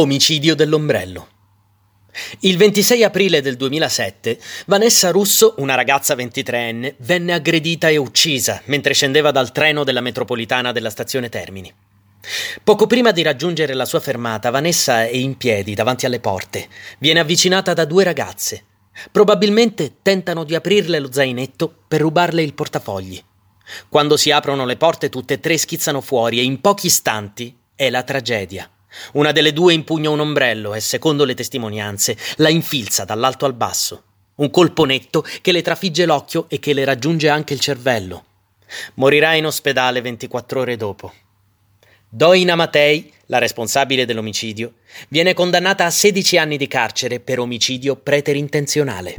Omicidio dell'ombrello. Il 26 aprile del 2007 Vanessa Russo, una ragazza 23enne, venne aggredita e uccisa mentre scendeva dal treno della metropolitana della stazione Termini. Poco prima di raggiungere la sua fermata, Vanessa è in piedi davanti alle porte. Viene avvicinata da due ragazze. Probabilmente tentano di aprirle lo zainetto per rubarle il portafogli. Quando si aprono le porte, tutte e tre schizzano fuori e in pochi istanti è la tragedia. Una delle due impugna un ombrello e, secondo le testimonianze, la infilza dall'alto al basso. Un colpo netto che le trafigge l'occhio e che le raggiunge anche il cervello. Morirà in ospedale 24 ore dopo. Doina Matei, la responsabile dell'omicidio, viene condannata a 16 anni di carcere per omicidio preterintenzionale.